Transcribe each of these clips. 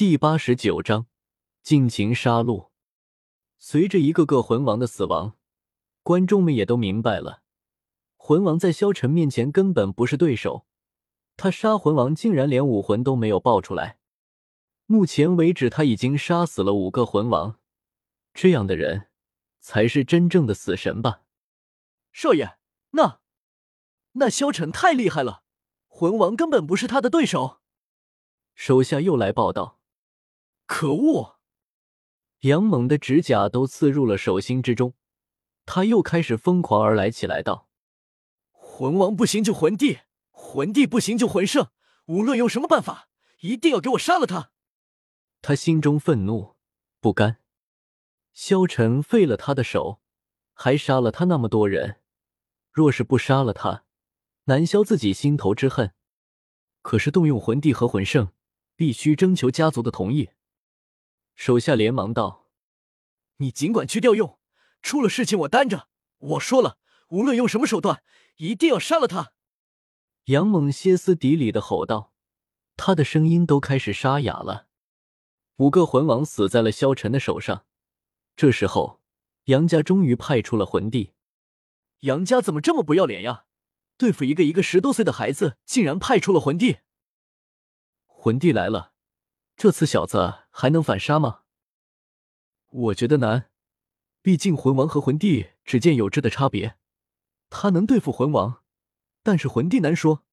第八十九章，尽情杀戮。随着一个个魂王的死亡，观众们也都明白了，魂王在萧晨面前根本不是对手。他杀魂王竟然连武魂都没有爆出来。目前为止，他已经杀死了五个魂王。这样的人，才是真正的死神吧？少爷，那那萧晨太厉害了，魂王根本不是他的对手。手下又来报道。可恶！杨猛的指甲都刺入了手心之中，他又开始疯狂而来起来，道：“魂王不行就魂帝，魂帝不行就魂圣，无论用什么办法，一定要给我杀了他！”他心中愤怒不甘，萧晨废了他的手，还杀了他那么多人，若是不杀了他，难消自己心头之恨。可是动用魂帝和魂圣，必须征求家族的同意。手下连忙道：“你尽管去调用，出了事情我担着。我说了，无论用什么手段，一定要杀了他。”杨猛歇斯底里的吼道，他的声音都开始沙哑了。五个魂王死在了萧晨的手上。这时候，杨家终于派出了魂帝。杨家怎么这么不要脸呀？对付一个一个十多岁的孩子，竟然派出了魂帝。魂帝来了。这次小子还能反杀吗？我觉得难，毕竟魂王和魂帝只见有质的差别。他能对付魂王，但是魂帝难说。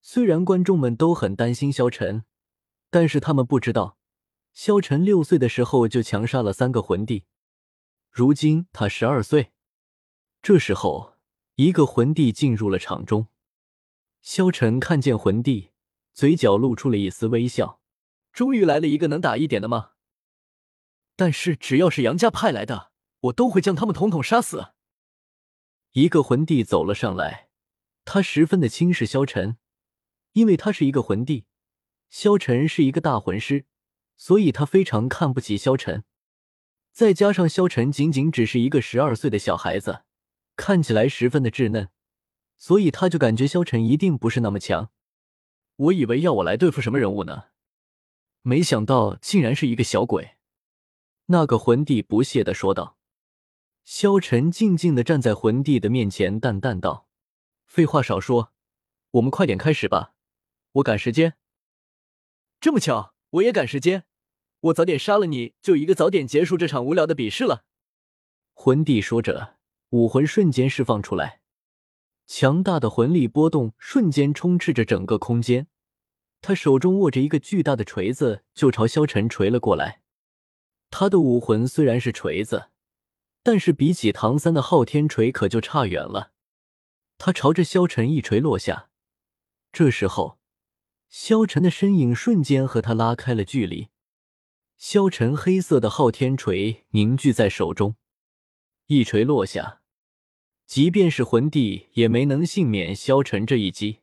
虽然观众们都很担心萧晨，但是他们不知道，萧晨六岁的时候就强杀了三个魂帝，如今他十二岁。这时候，一个魂帝进入了场中，萧晨看见魂帝，嘴角露出了一丝微笑。终于来了一个能打一点的吗？但是只要是杨家派来的，我都会将他们统统杀死。一个魂帝走了上来，他十分的轻视萧晨，因为他是一个魂帝，萧晨是一个大魂师，所以他非常看不起萧晨。再加上萧晨仅仅只是一个十二岁的小孩子，看起来十分的稚嫩，所以他就感觉萧晨一定不是那么强。我以为要我来对付什么人物呢？没想到竟然是一个小鬼，那个魂帝不屑的说道。萧晨静静的站在魂帝的面前，淡淡道：“废话少说，我们快点开始吧，我赶时间。”这么巧，我也赶时间，我早点杀了你，就一个早点结束这场无聊的比试了。魂帝说着，武魂瞬间释放出来，强大的魂力波动瞬间充斥着整个空间。他手中握着一个巨大的锤子，就朝萧晨锤了过来。他的武魂虽然是锤子，但是比起唐三的昊天锤可就差远了。他朝着萧晨一锤落下。这时候，萧晨的身影瞬间和他拉开了距离。萧晨黑色的昊天锤凝聚在手中，一锤落下，即便是魂帝也没能幸免萧晨这一击。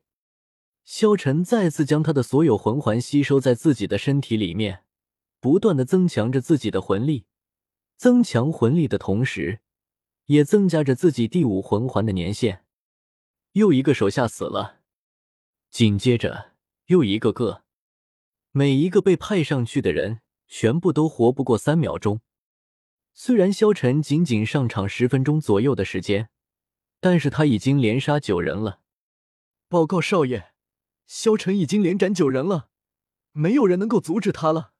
萧晨再次将他的所有魂环吸收在自己的身体里面，不断的增强着自己的魂力。增强魂力的同时，也增加着自己第五魂环的年限。又一个手下死了，紧接着又一个个，每一个被派上去的人全部都活不过三秒钟。虽然萧晨仅仅上场十分钟左右的时间，但是他已经连杀九人了。报告少爷。萧晨已经连斩九人了，没有人能够阻止他了。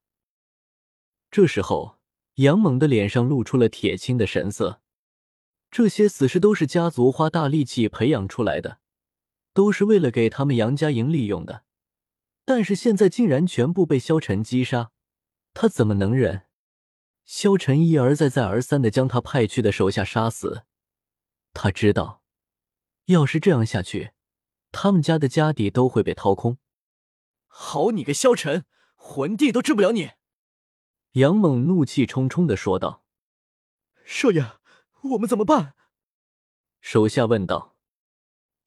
这时候，杨猛的脸上露出了铁青的神色。这些死士都是家族花大力气培养出来的，都是为了给他们杨家营利用的。但是现在竟然全部被萧晨击杀，他怎么能忍？萧晨一而再、再而三的将他派去的手下杀死。他知道，要是这样下去。他们家的家底都会被掏空。好你个萧晨，魂帝都治不了你！杨猛怒气冲冲的说道：“少爷，我们怎么办？”手下问道。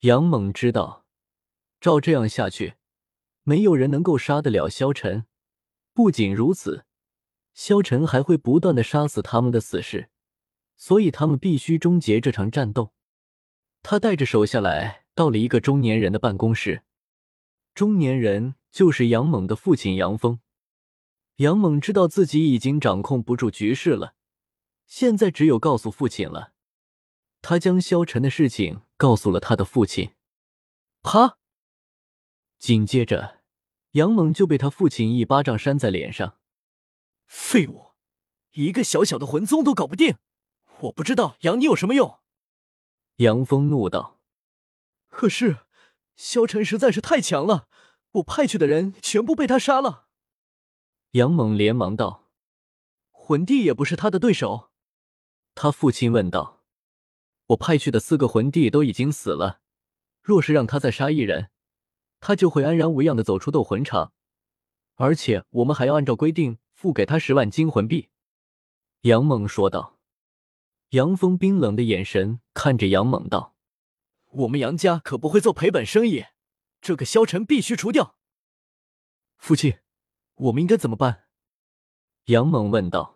杨猛知道，照这样下去，没有人能够杀得了萧晨。不仅如此，萧晨还会不断的杀死他们的死士，所以他们必须终结这场战斗。他带着手下来。到了一个中年人的办公室，中年人就是杨猛的父亲杨峰。杨猛知道自己已经掌控不住局势了，现在只有告诉父亲了。他将萧晨的事情告诉了他的父亲。啪！紧接着，杨猛就被他父亲一巴掌扇在脸上。废物，一个小小的魂宗都搞不定，我不知道养你有什么用。杨峰怒道：“可是，萧晨实在是太强了，我派去的人全部被他杀了。”杨猛连忙道：“魂帝也不是他的对手。”他父亲问道：“我派去的四个魂帝都已经死了，若是让他再杀一人，他就会安然无恙的走出斗魂场，而且我们还要按照规定。”付给他十万金魂币，杨猛说道。杨峰冰冷的眼神看着杨猛道：“我们杨家可不会做赔本生意，这个萧晨必须除掉。”父亲，我们应该怎么办？杨猛问道。